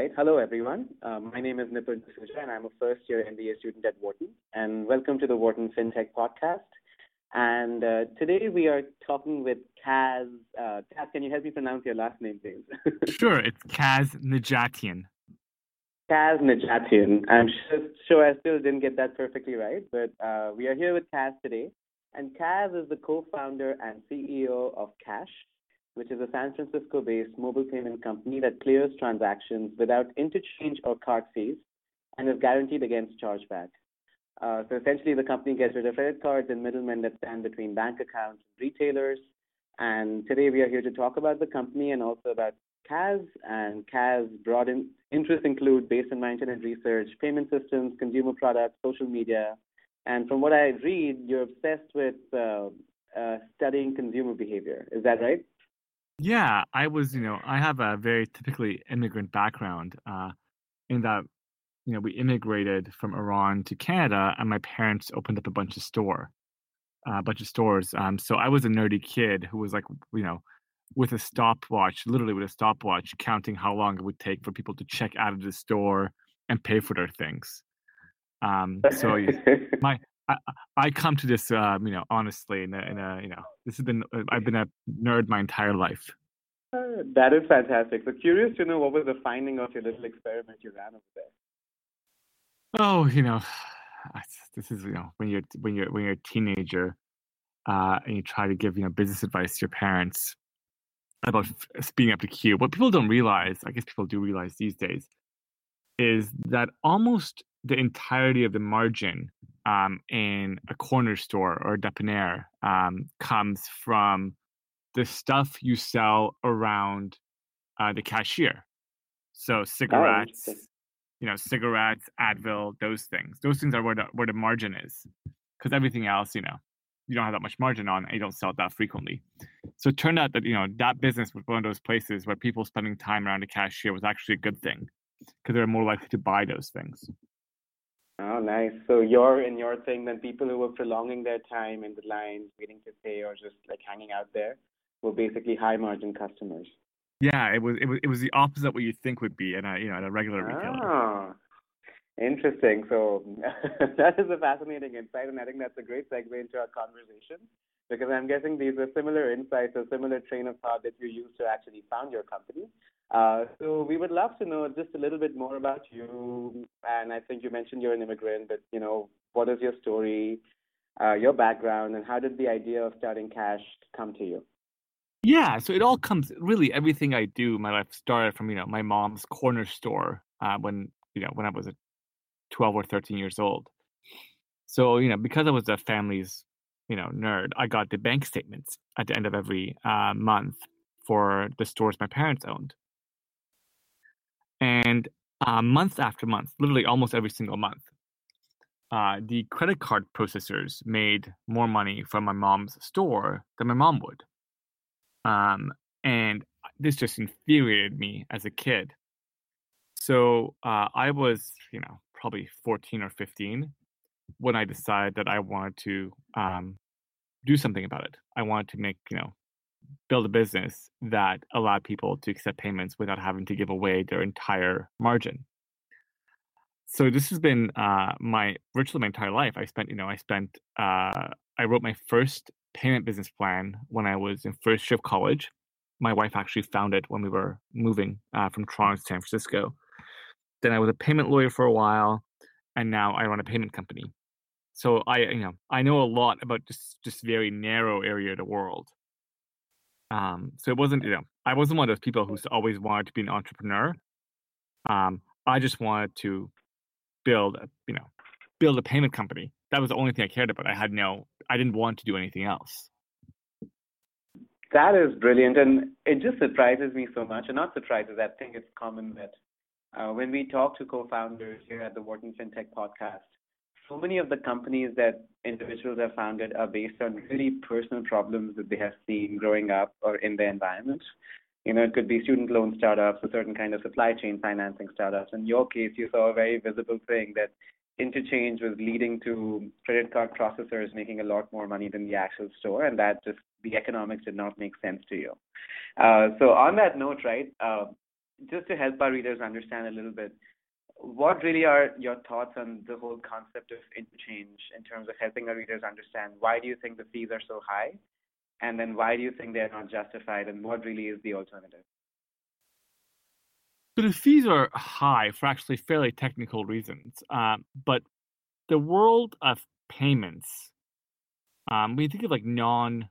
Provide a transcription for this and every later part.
right. Hello, everyone. Um, my name is Nipun D'Souza, and I'm a first year MBA student at Wharton. And welcome to the Wharton FinTech Podcast. And uh, today we are talking with Kaz. Uh, Kaz, can you help me pronounce your last name, please? sure, it's Kaz Nejatian. Kaz Nejatian. I'm sure, sure I still didn't get that perfectly right, but uh, we are here with Kaz today. And Kaz is the co founder and CEO of Kash, which is a San Francisco based mobile payment company that clears transactions without interchange or card fees and is guaranteed against chargeback. Uh, so essentially, the company gets rid of credit cards and middlemen that stand between bank accounts and retailers. And today we are here to talk about the company and also about Kaz. And Kaz broad in, interests include, based and my internet research, payment systems, consumer products, social media. And from what I read, you're obsessed with uh, uh, studying consumer behavior. Is that right? Yeah, I was, you know, I have a very typically immigrant background uh, in that, you know, we immigrated from Iran to Canada and my parents opened up a bunch of store, uh, a bunch of stores. Um, so I was a nerdy kid who was like, you know, with a stopwatch, literally with a stopwatch, counting how long it would take for people to check out of the store and pay for their things. Um, so my I, I come to this, uh, you know, honestly, in a, in a, you know, this has been, uh, I've been a nerd my entire life. Uh, that is fantastic. So curious to know what was the finding of your little experiment you ran over there. Oh, you know, this is you know when you're when you're when you're a teenager, uh, and you try to give you know business advice to your parents about speeding up the queue. What people don't realize, I guess people do realize these days, is that almost the entirety of the margin um, in a corner store or a dépanneur um, comes from the stuff you sell around uh, the cashier. So oh, cigarettes, oh, you know, cigarettes, Advil, those things. Those things are where the where the margin is, because everything else, you know, you don't have that much margin on, and you don't sell it that frequently. So it turned out that you know that business was one of those places where people spending time around the cashier was actually a good thing, because they're more likely to buy those things. Oh, nice. So you're in your thing then people who were prolonging their time in the lines, waiting to pay, or just like hanging out there, were basically high margin customers. Yeah, it was it was it was the opposite what you think would be in a you know at a regular retailer. Ah, interesting. So that is a fascinating insight, and I think that's a great segue into our conversation because I'm guessing these are similar insights or similar train of thought that you used to actually found your company. Uh, so we would love to know just a little bit more about you. And I think you mentioned you're an immigrant, but you know, what is your story, uh, your background, and how did the idea of starting Kash come to you? Yeah, so it all comes really everything I do. My life started from you know my mom's corner store uh, when you know when I was a twelve or thirteen years old. So you know because I was a family's you know nerd, I got the bank statements at the end of every uh, month for the stores my parents owned. And uh, month after month, literally almost every single month, uh, the credit card processors made more money from my mom's store than my mom would. Um, and this just infuriated me as a kid. So uh, I was, you know, probably 14 or 15 when I decided that I wanted to um, do something about it. I wanted to make, you know, build a business that allowed people to accept payments without having to give away their entire margin. So this has been uh, my virtually my entire life. I spent, you know, I spent, uh, I wrote my first payment business plan when I was in first year of college. My wife actually found it when we were moving uh, from Toronto to San Francisco. Then I was a payment lawyer for a while, and now I run a payment company. So I, you know, I know a lot about just just very narrow area of the world. Um, so it wasn't, you know, I wasn't one of those people who's always wanted to be an entrepreneur. Um, I just wanted to build, a, you know, build a payment company. That was the only thing I cared about. I had no, I didn't want to do anything else. That is brilliant, and it just surprises me so much. And not surprises, I think it's common that uh, when we talk to co-founders here at the Wharton FinTech podcast, so many of the companies that individuals have founded are based on really personal problems that they have seen growing up or in their environment. You know, it could be student loan startups or certain kind of supply chain financing startups. In your case, you saw a very visible thing that interchange was leading to credit card processors making a lot more money than the actual store, and that just the economics did not make sense to you. Uh, so on that note, right, uh, just to help our readers understand a little bit, what really are your thoughts on the whole concept of interchange in terms of helping our readers understand why do you think the fees are so high, and then why do you think they're not justified, and what really is the alternative? So the fees are high for actually fairly technical reasons, um, but the world of payments, um, you think of like non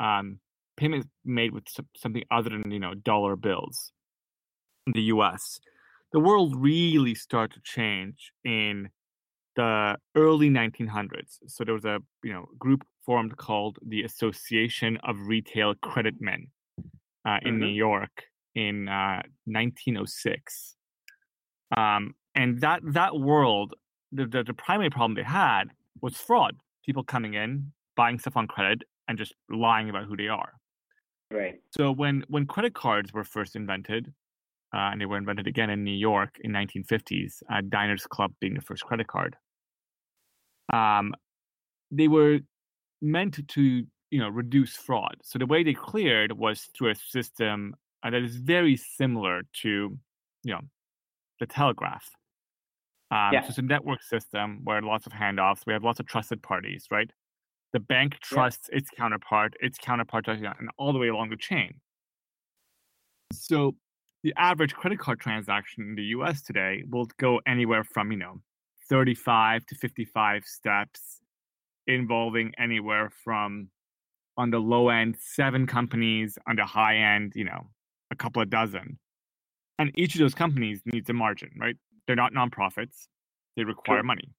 um, payments made with something other than you know dollar bills in the U.S., the world really started to change in the early 1900s. So there was a you know group formed called the Association of Retail Credit Men uh, in mm-hmm. New York in uh, 1906. Um, and that that world, the, the, the primary problem they had was fraud. People coming in, buying stuff on credit, and just lying about who they are. Right. So when when credit cards were first invented, uh, and they were invented again in New York in 1950s, uh, Diners Club being the first credit card. Um, they were meant to, you know, reduce fraud. So the way they cleared was through a system uh, that is very similar to, you know, the telegraph. Um, yeah. So it's a network system where lots of handoffs. We have lots of trusted parties, right? The bank trusts yeah. its counterpart, its counterpart, trusts, and all the way along the chain. So the average credit card transaction in the US today will go anywhere from, you know, 35 to 55 steps involving anywhere from on the low end seven companies on the high end you know a couple of dozen. And each of those companies needs a margin right? They're not nonprofits. They require True. money.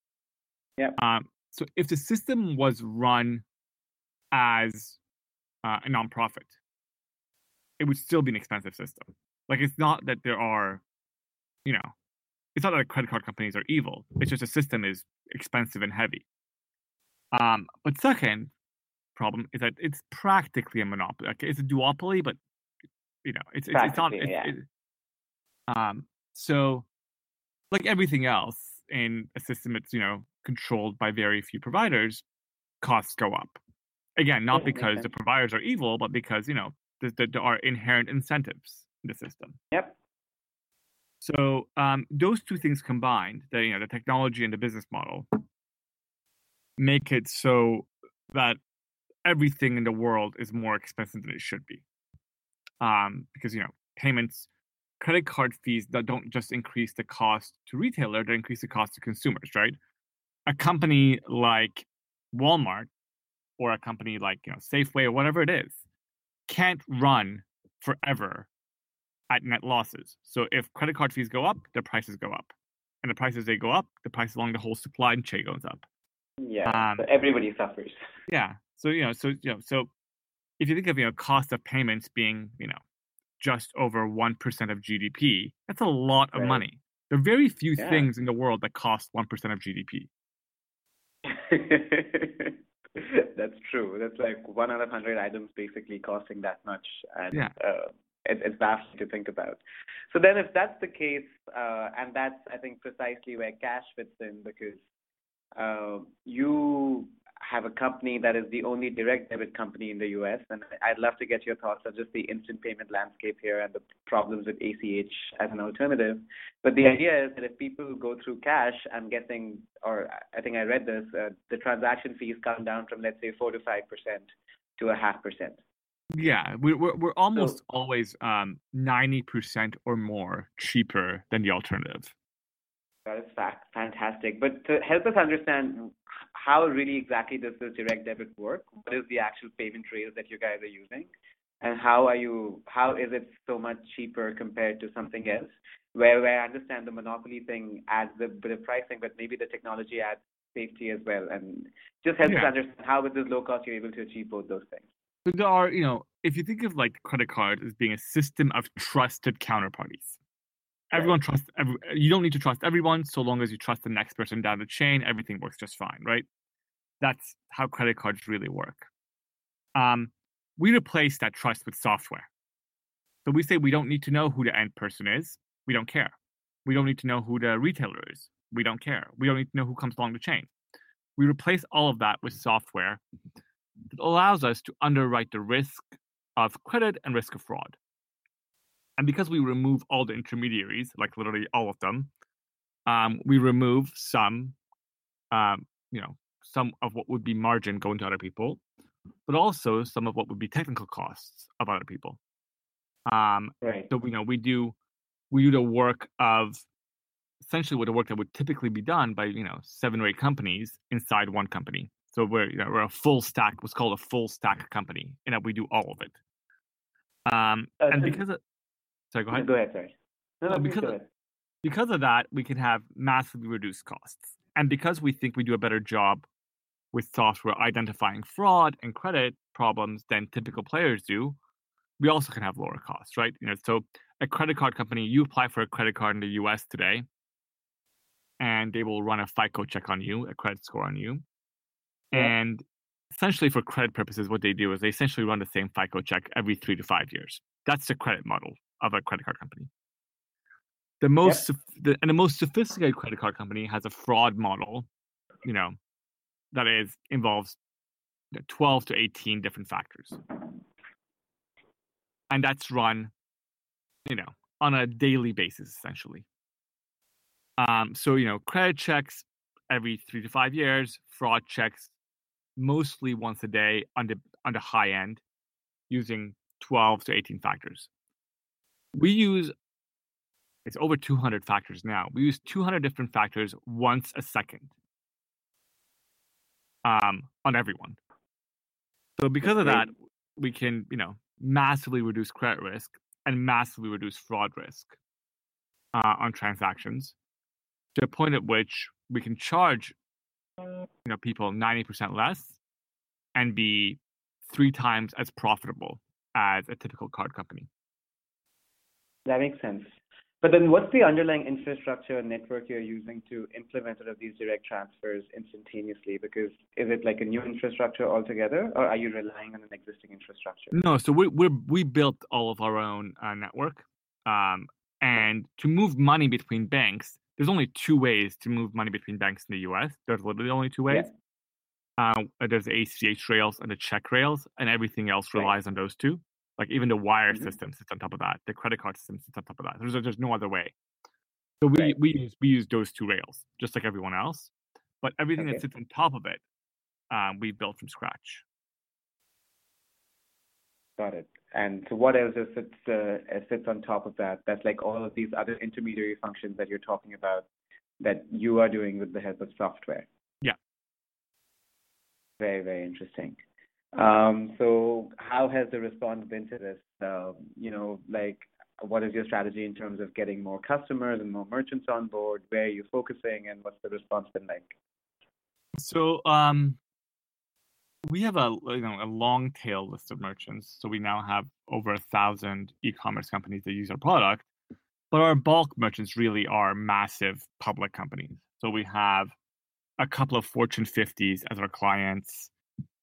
Yeah um, so if the system was run as uh, a nonprofit it would still be an expensive system like it's not that there are, you know, it's not that credit card companies are evil. It's just the system is expensive and heavy. Um, but second problem is that it's practically a monopoly. Like it's a duopoly, but you know, it's it's, it's not. It's, yeah. it, um, so like everything else in a system that's you know controlled by very few providers, costs go up. Again, not because the providers are evil, but because you know there are inherent incentives the system. Yep. So um, those two things combined, the you know the technology and the business model, make it so that everything in the world is more expensive than it should be. Um, because you know payments, credit card fees that don't just increase the cost to retailer, they increase the cost to consumers, right? A company like Walmart or a company like you know Safeway or whatever it is can't run forever at net losses. So if credit card fees go up, the prices go up, and the prices they go up, the price along the whole supply chain goes up. Yeah, um, so everybody suffers. Yeah. So you know, so you know, so if you think of you know cost of payments being you know just over one percent of GDP, that's a lot of right. money. There are very few yeah. things in the world that cost one percent of GDP. that's true. That's like one out of hundred items basically costing that much, and yeah. uh, it, it's baffling to think about. So then, if that's the case, uh, and that's I think precisely where Kash fits in because uh, you have a company that is the only direct debit company in the U.S. And I'd love to get your thoughts on just the instant payment landscape here and the problems with ACH as an alternative. But the idea is that if people go through Kash, I'm guessing, or I think I read this, uh, the transaction fees come down from let's say four to five percent to a half percent. Yeah, we, we're we're almost so, always um ninety percent or more cheaper than the alternative. That is fact fantastic. But to help us understand how really exactly does this direct debit work? What is the actual payment rails that you guys are using? And how are you how is it so much cheaper compared to something else? Where where I understand the monopoly thing adds a bit of pricing, but maybe the technology adds safety as well. And just help yeah. us understand how with this low cost you're able to achieve both those things. So there are, you know, if you think of like credit card as being a system of trusted counterparties, everyone right. trusts. Every, you don't need to trust everyone, so long as you trust the next person down the chain, everything works just fine, right? That's how credit cards really work. Um, we replace that trust with software. So we say we don't need to know who the end person is. We don't care. We don't need to know who the retailer is. We don't care. We don't need to know who comes along the chain. We replace all of that with software that allows us to underwrite the risk of credit and risk of fraud. And because we remove all the intermediaries, like literally all of them, um, we remove some, um, you know, some of what would be margin going to other people, but also some of what would be technical costs of other people. Um, right. So you know, we do we do the work of essentially what the work that would typically be done by you know seven or eight companies inside one company. So we're you know we're a full stack, what's called a full stack company, and that we do all of it. Um, Uh, and so- because of, sorry, go ahead. Go ahead, sorry. No, no, Uh, because go of- because of that, we can have massively reduced costs. And because we think we do a better job with software identifying fraud and credit problems than typical players do, we also can have lower costs, right? You know, so a credit card company, you apply for a credit card in the US today, and they will run a FICO check on you, a credit score on you. And essentially for credit purposes, what they do is they essentially run the same FICO check every three to five years. That's the credit model of a credit card company. The most soph- the, and the most sophisticated credit card company has a fraud model, you know, that is involves you know, 12 to 18 different factors. And that's run, you know, on a daily basis essentially. Um, so you know, credit checks every three to five years, fraud checks mostly once a day on the on the high end, using 12 to 18 factors. We use it's over 200 factors now. We use 200 different factors once a second um, on everyone. So because of that, we can you know massively reduce credit risk and massively reduce fraud risk uh, on transactions to a point at which we can charge you know people 90% less and be three times as profitable as a typical card company That makes sense. But then what's the underlying infrastructure and network you're using to implement all of these direct transfers instantaneously? Because is it like a new infrastructure altogether, or are you relying on an existing infrastructure? no so we we we built all of our own uh, network um, and to move money between banks there's only two ways to move money between banks in the us there's literally only two ways uh, there's the ACH rails and the check rails, and everything else Right. relies on those two. Like even the wire Mhm. system sits on top of that. The credit card system sits on top of that. There's there's no other way. So we Right. we use we use those two rails just like everyone else, but everything Okay. that sits on top of it, um, we built from scratch. Got it. And so what else is sits uh, uh, sits on top of that? That's like all of these other intermediary functions that you're talking about that you are doing with the help of software. Yeah. Very very interesting. Um, so how has the response been to this? Uh, you know, like what is your strategy in terms of getting more customers and more merchants on board? Where are you focusing, and what's the response been like? So um, we have a you know a long tail list of merchants. So we now have over a thousand e-commerce companies that use our product, but our bulk merchants really are massive public companies. So we have a couple of Fortune 50s as our clients.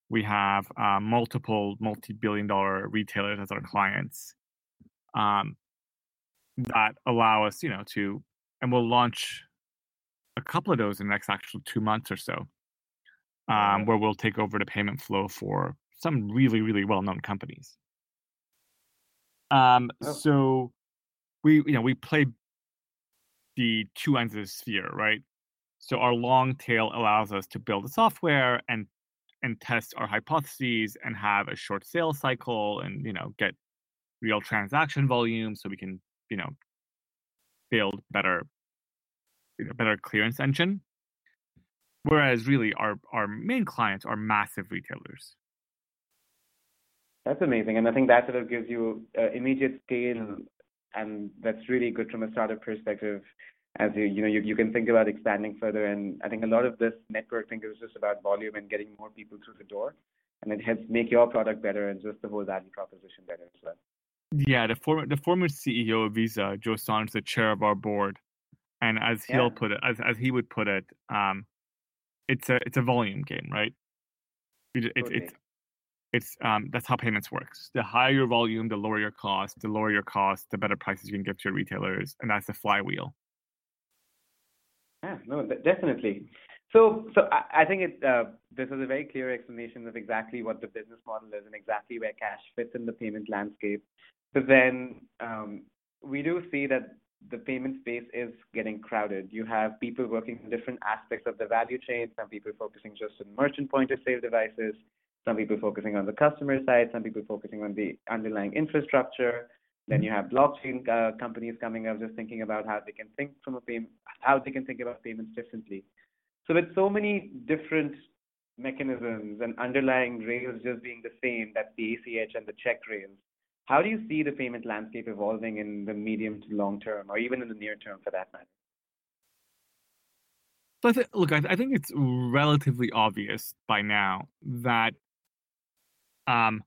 We have uh, multiple multi-billion-dollar retailers as our clients um, that allow us, you know, to and we'll launch a couple of those in the next actual two months or so um, where we'll take over the payment flow for some really, really well-known companies. Um, Oh. So we, you know, we play the two ends of the sphere, right? So our long tail allows us to build the software and and test our hypotheses and have a short sales cycle and you know get real transaction volume so we can you know build better you know, better clearance engine whereas really our our main clients are massive retailers That's amazing, and I think that sort of gives you uh, immediate scale, and that's really good from a startup perspective. As you you know you you can think about expanding further, and I think a lot of this network thing is just about volume and getting more people through the door, and it helps make your product better and just the whole value proposition better as well. yeah the former the former ceo of visa joe Son, is the chair of our board and as he'll Yeah. put it as, as he would put it um it's a it's a volume game right it, it's Totally. it's it's um that's how payments works the higher your volume the lower your cost the lower your cost the better prices you can give to your retailers and that's the flywheel Yeah, no, definitely. So, so I, I think it. Uh, this is a very clear explanation of exactly what the business model is and exactly where Kash fits in the payment landscape. But then, um, we do see that the payment space is getting crowded. You have people working in different aspects of the value chain. Some people focusing just on merchant point of sale devices. Some people focusing on the customer side. Some people focusing on the underlying infrastructure. Then you have blockchain uh, companies coming up, just thinking about how they can think from a payment, how they can think about payments differently. So with so many different mechanisms and underlying rails just being the same, that's the ACH and the check rails. How do you see the payment landscape evolving in the medium to long term, or even in the near term for that matter? So I th- look, I, th- I, think it's relatively obvious by now that um,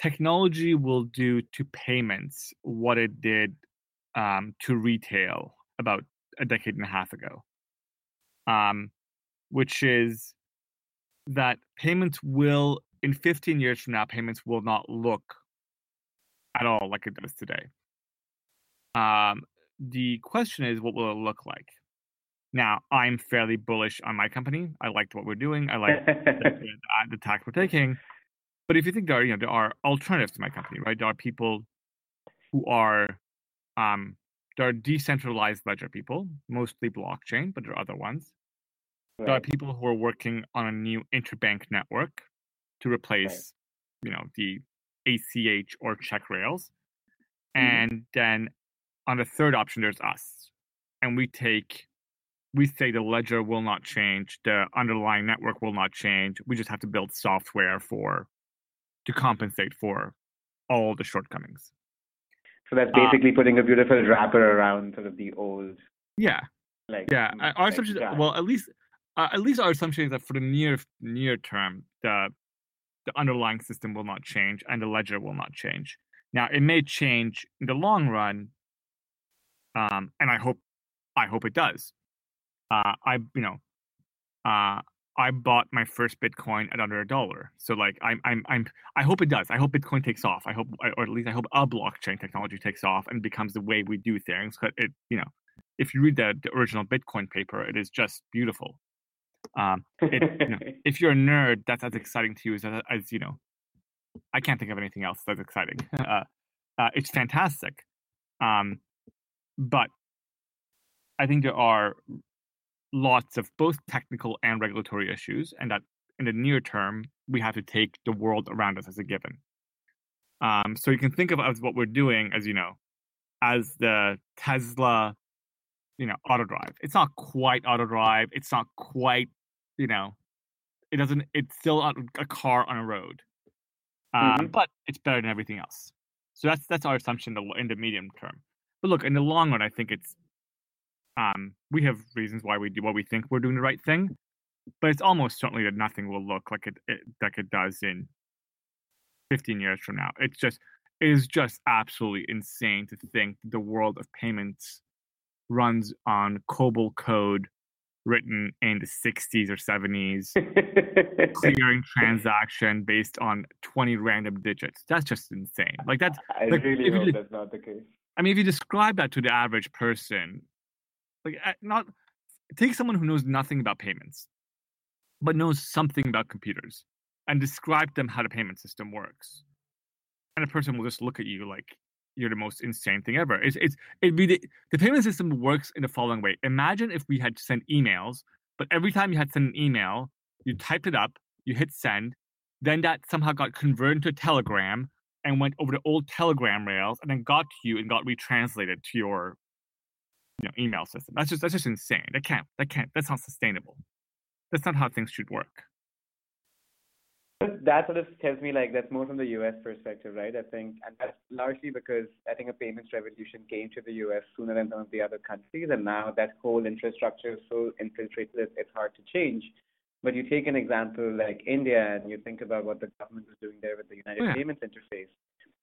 technology will do to payments what it did um, to retail about a decade and a half ago, um, which is that payments will, in 15 years from now, payments will not look at all like it does today. Um, the question is, what will it look like? Now, I'm fairly bullish on my company. I liked what we're doing. I like the, the, tack we're taking. But if you think there are, you know, there are alternatives to my company, right? There are people who are, um, there are decentralized ledger people, mostly blockchain, but there are other ones. Right. There are people who are working on a new interbank network to replace, right. you know, the ACH or check rails. Mm-hmm. And then on the third option, there's us. And we take, we say the ledger will not change, the underlying network will not change. We just have to build software for, to compensate for all the shortcomings. So that's uh basically uh, putting a beautiful wrapper around sort of the old. Yeah. Like yeah, our like assumption. Well, at least, uh, at least our assumption is that for the near near term, the the underlying system will not change and the ledger will not change. Now it may change in the long run, um, and I hope I hope it does. Uh, I you know, uh, I bought my first Bitcoin at under a dollar. So like I'm I'm I'm I hope it does. I hope Bitcoin takes off. I hope or at least I hope a blockchain technology takes off and becomes the way we do things. But it you know, if you read the, the original Bitcoin paper, it is just beautiful. Um, it, you know, if you're a nerd, that's as exciting to you as, as you know. I can't think of anything else that's exciting. Uh, uh, it's fantastic, um, but I think there are lots of both technical and regulatory issues, and that in the near term we have to take the world around us as a given. Um, so you can think of as what we're doing, as you know, as the Tesla, you know, auto drive. It's not quite auto drive. It's not quite you know, it doesn't. It's still a car on a road, um, mm-hmm. but it's better than everything else. So that's that's our assumption in the medium term. But look, in the long run, I think it's um, we have reasons why we do what we think we're doing the right thing, but it's almost certainly that nothing will look like it, it like it does in 15 years from now. It's just it is just absolutely insane to think the world of payments runs on COBOL code written in the 60s or 70s, clearing transaction based on 20 random digits. That's just insane. Like that's. I like, really hope you, that's not the case. I mean, if you describe that to the average person, like eh, not take someone who knows nothing about payments, but knows something about computers, and describe them how the payment system works, and a person will just look at you like you're the most insane thing ever. It's it's it be the, the payment system works in the following way. Imagine if we had sent emails, but every time you had sent an email, you typed it up, you hit send, then that somehow got converted to a telegram and went over the old telegram rails and then got to you and got retranslated to your you know email system. That's just that's just insane. That can't that can't that's not sustainable. That's not how things should work that sort of tells me like that's more from the U.S. perspective, right? I think, and that's largely because I think a payments revolution came to the U.S. sooner than some of the other countries, and now that whole infrastructure is so infiltrated, it's hard to change. But you take an example like India, and you think about what the government is doing there with the Unified yeah. Payments Interface.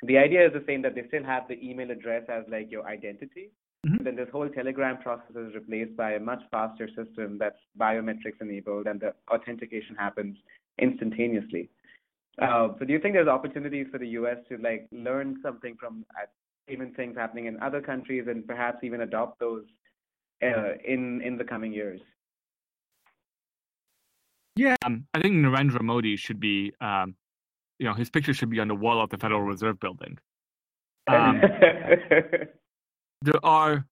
The idea is the same that they still have the email address as like your identity. Mm-hmm. Then this whole Telegram process is replaced by a much faster system that's biometrics enabled, and the authentication happens instantaneously. Uh, so do you think there's opportunities for the U.S. to like learn something from uh, payment things happening in other countries and perhaps even adopt those uh, in in the coming years? Yeah, um, I think Narendra Modi should be, um, you know, his picture should be on the wall of the Federal Reserve Building. Um, there are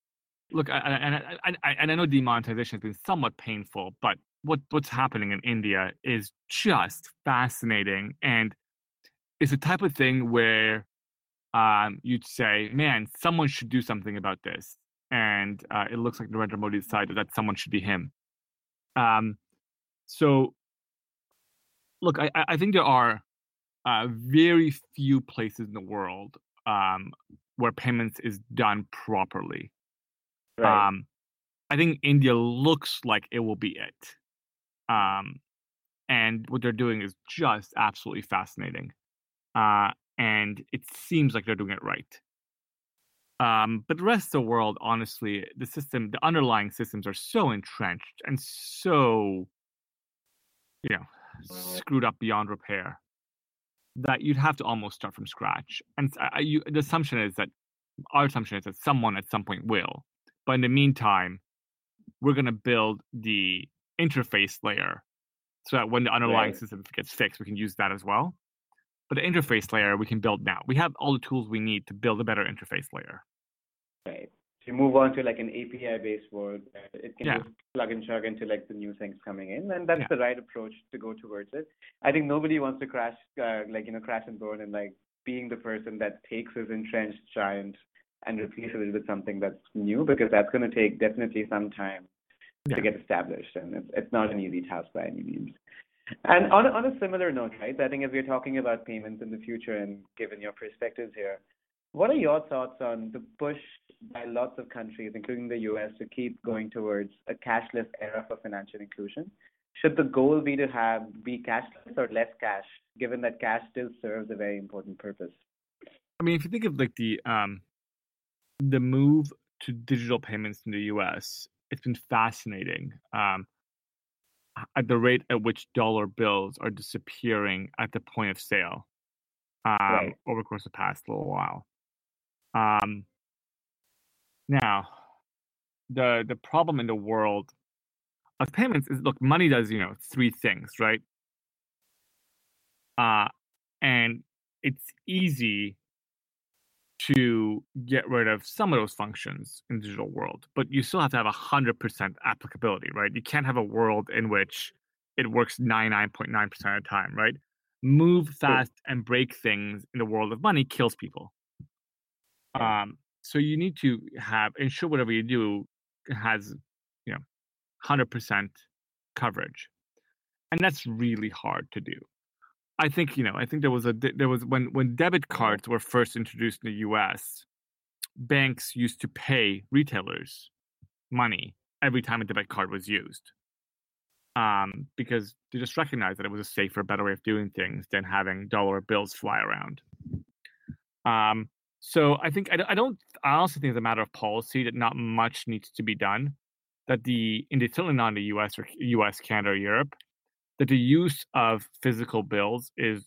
look, and I, I, I, and I know demonetization has been somewhat painful, but what what's happening in India is just fascinating, and it's the type of thing where um, you'd say, "Man, someone should do something about this," and uh, it looks like Narendra Modi decided that someone should be him. Um, so, look, I, I think there are uh, very few places in the world um, where payments is done properly. Right. Um, I think India looks like it will be it. Um, and what they're doing is just absolutely fascinating. Uh, and it seems like they're doing it right. Um, but the rest of the world, honestly, the system, the underlying systems are so entrenched and so, you know, screwed up beyond repair that you'd have to almost start from scratch. And uh, you, the assumption is that our assumption is that someone at some point will. But in the meantime, we're going to build the interface layer so that when the underlying right. system gets fixed, we can use that as well. But the interface layer we can build now. We have all the tools we need to build a better interface layer. Right. To move on to like an API-based world, it can yeah. just plug and chug into like the new things coming in, and that's yeah. the right approach to go towards it. I think nobody wants to crash, uh, like you know, crash and burn, and like being the person that takes his entrenched giant and replaces it with something that's new, because that's going to take definitely some time yeah. to get established, and it's it's not an easy task by any means. And on a, on a similar note, right? I think if we're talking about payments in the future, and given your perspectives here, what are your thoughts on the push by lots of countries, including the U.S., to keep going towards a cashless era for financial inclusion? Should the goal be to have be cashless or less cash, given that cash still serves a very important purpose? I mean, if you think of like the um, the move to digital payments in the U.S., it's been fascinating um, at the rate at which dollar bills are disappearing at the point of sale um, right. over the course of the past little while. Um, now, the the problem in the world of payments is look, money does you know three things, right? Uh, and it's easy to get rid of some of those functions in the digital world, but you still have to have 100% applicability, right? You can't have a world in which it works 99.9% of the time, right? Move fast and break things in the world of money kills people. Um, so you need to have ensure whatever you do has, you know, 100% coverage. And that's really hard to do. I think you know. I think there was a there was when when debit cards were first introduced in the U.S. Banks used to pay retailers money every time a debit card was used, um, because they just recognized that it was a safer, better way of doing things than having dollar bills fly around. Um, so I think I, I don't. I also think it's a matter of policy that not much needs to be done. That the in certainly not in the U.S. or U.S., Canada, or Europe, that the use of physical bills is,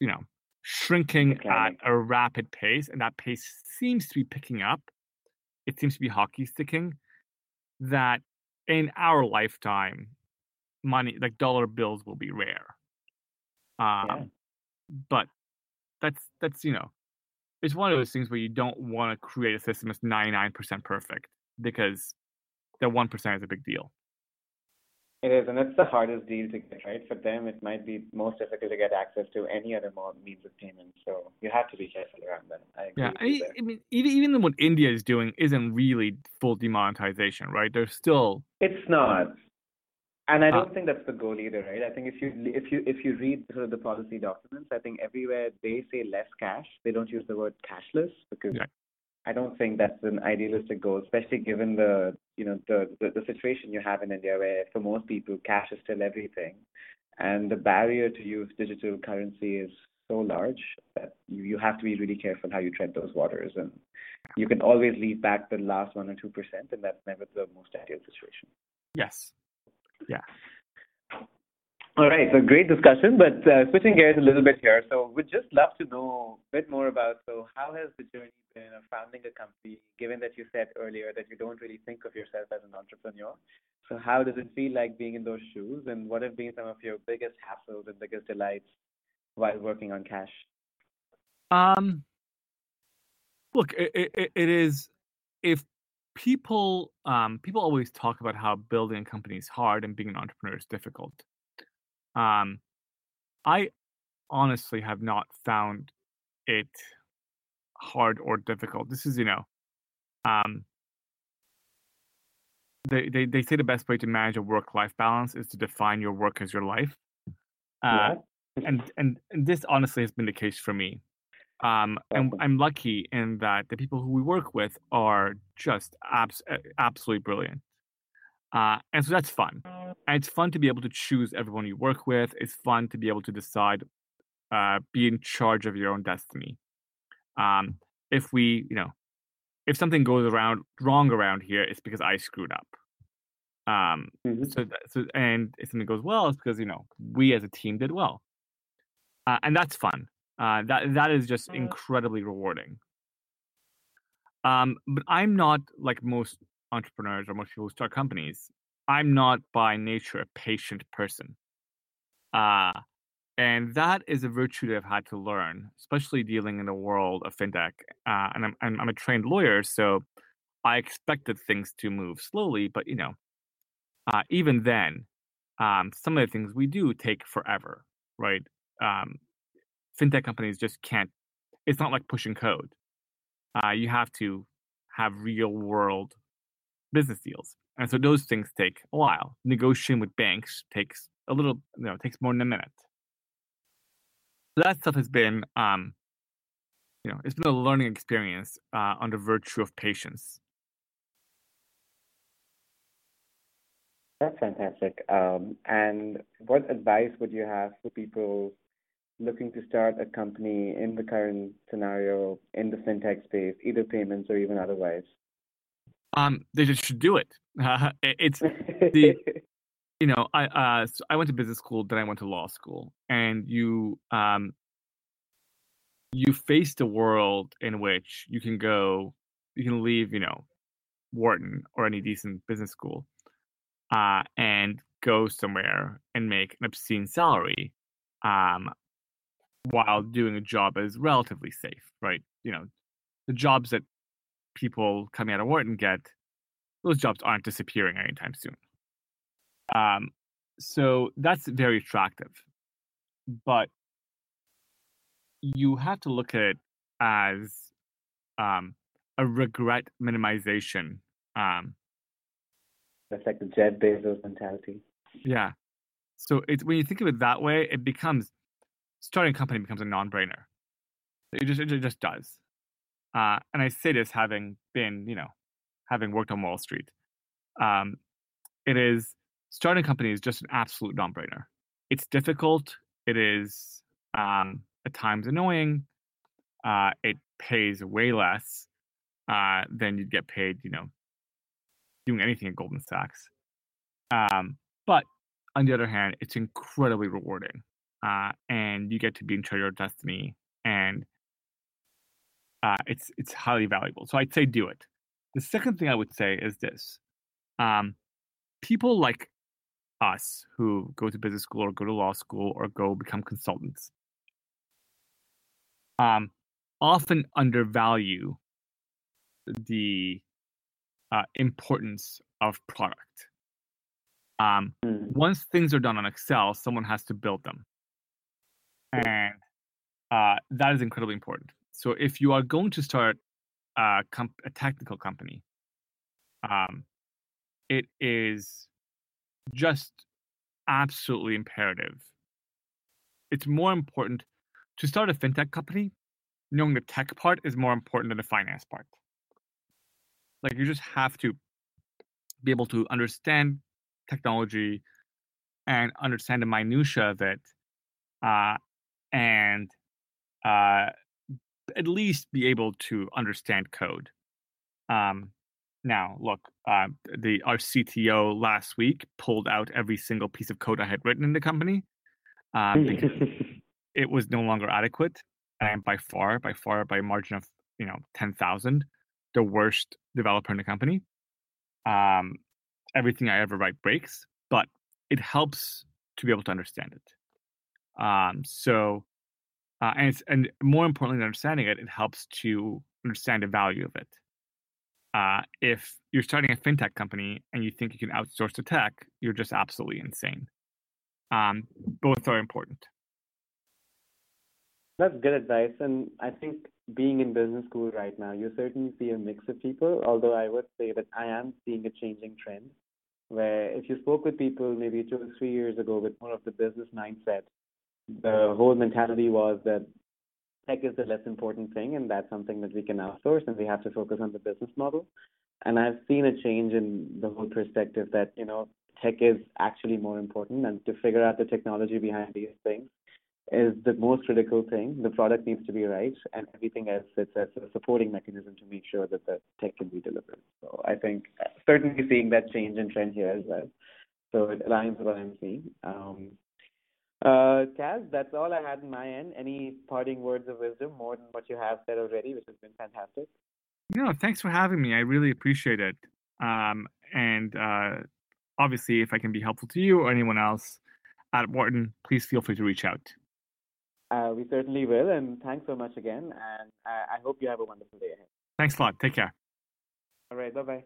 you know, shrinking okay. at a rapid pace, and that pace seems to be picking up. It seems to be hockey sticking. That in our lifetime, money like dollar bills will be rare. Um, yeah. But that's that's you know, it's one of those things where you don't want to create a system that's ninety nine percent perfect because that one percent is a big deal. It is, and it's the hardest deal to get, right? For them, it might be most difficult to get access to any other means of payment. So you have to be careful around that. I yeah, I, I, mean, even even what India is doing isn't really full demonetization, right? There's still it's not, and I don't uh, think that's the goal either, right? I think if you if you if you read sort of the policy documents, I think everywhere they say less cash. They don't use the word cashless because yeah. I don't think that's an idealistic goal, especially given the you know the, the, the situation you have in India, where for most people cash is still everything, and the barrier to use digital currency is so large that you, you have to be really careful how you tread those waters, and you can always leave back the last one or two percent, and that's never the most ideal situation. Yes. Yeah. All right, so great discussion, but uh, switching gears a little bit here. So we'd just love to know a bit more about, so how has the journey been of founding a company, given that you said earlier that you don't really think of yourself as an entrepreneur? So how does it feel like being in those shoes, and what have been some of your biggest hassles and biggest delights while working on Kash? Um, look, it, it, it is if people um, people always talk about how building a company is hard and being an entrepreneur is difficult. Um, I honestly have not found it hard or difficult. This is, you know, um, they, they, they say the best way to manage a work life balance is to define your work as your life. Uh, yeah. and, and, and this honestly has been the case for me. Um, and I'm lucky in that the people who we work with are just abs- absolutely brilliant. Uh, and so that's fun. And it's fun to be able to choose everyone you work with. It's fun to be able to decide, uh, be in charge of your own destiny. Um, if we, you know, if something goes around wrong around here, it's because I screwed up. Um, mm-hmm. so, so, and if something goes well, it's because you know we as a team did well, uh, and that's fun. Uh, that that is just mm. incredibly rewarding. Um, but I'm not like most entrepreneurs or most people who start companies. I'm not by nature a patient person. Uh, and that is a virtue that I've had to learn, especially dealing in the world of fintech. Uh, and I'm, I'm, I'm a trained lawyer, so I expected things to move slowly. But you know, uh, even then, um, some of the things we do take forever, right? Um, fintech companies just can't. It's not like pushing code. Uh, you have to have real world business deals, and so those things take a while. Negotiating with banks takes a little, you know, takes more than a minute So that stuff has been um you know it's been a learning experience uh, under virtue of patience that's fantastic um, and what advice would you have for people looking to start a company in the current scenario in the fintech space either payments or even otherwise? Um they just should do it. Uh, it's the you know, I uh, so I went to business school, then I went to law school, and you um, you face the world in which you can go, you can leave, you know, Wharton or any decent business school, uh, and go somewhere and make an obscene salary, um, while doing a job that is relatively safe, right? You know, the jobs that people coming out of Wharton get, those jobs aren't disappearing anytime soon. Um, so that's very attractive. But you have to look at it as um, a regret minimization. Um, that's like the Jeff Bezos mentality. Yeah. So it's when you think of it that way, it becomes starting a company becomes a non-brainer. It just it just does. Uh, and I say this having been, you know, having worked on Wall Street. Um, it is starting a company is just an absolute non-brainer. It's difficult. It is um, at times annoying. Uh, it pays way less uh, than you'd get paid, you know, doing anything at Goldman Sachs. Um, but on the other hand, it's incredibly rewarding, uh, and you get to be in charge of your destiny, and uh, it's it's highly valuable. So I'd say do it. The second thing I would say is this: um, people like us who go to business school or go to law school or go become consultants um, often undervalue the uh, importance of product. Um, mm. Once things are done on Excel, someone has to build them, and uh, that is incredibly important. So if you are going to start a, comp- a technical company, um, it is just absolutely imperative. It's more important to start a fintech company. Knowing the tech part is more important than the finance part. Like you just have to be able to understand technology and understand the minutia of it, uh, and uh, at least be able to understand code. Um, now, look, uh, the our CTO last week pulled out every single piece of code I had written in the company um, because it was no longer adequate. And by far, by far, by a margin of you know ten thousand, the worst developer in the company. Um, everything I ever write breaks, but it helps to be able to understand it. Um, so, uh, and and more importantly than understanding it, it helps to understand the value of it. Uh, if you're starting a fintech company and you think you can outsource the tech, you're just absolutely insane. Um, both are important. That's good advice. And I think being in business school right now, you certainly see a mix of people, although I would say that I am seeing a changing trend where if you spoke with people maybe two or three years ago with more of the business mindset, the whole mentality was that tech is the less important thing and that's something that we can outsource and we have to focus on the business model. And I've seen a change in the whole perspective that, you know, tech is actually more important and to figure out the technology behind these things is the most critical thing. The product needs to be right, and everything else as a supporting mechanism to make sure that the tech can be delivered. So I think uh, certainly seeing that change in trend here as well. So it aligns with what I'm seeing. Um, Kash, that's all I had in my end. Any parting words of wisdom more than what you have said already, which has been fantastic? No, thanks for having me. I really appreciate it. Um, and uh, obviously, if I can be helpful to you or anyone else at Wharton, please feel free to reach out. Uh, we certainly will, and thanks so much again. And I, I hope you have a wonderful day ahead. Thanks a lot. Take care. All right. Bye bye.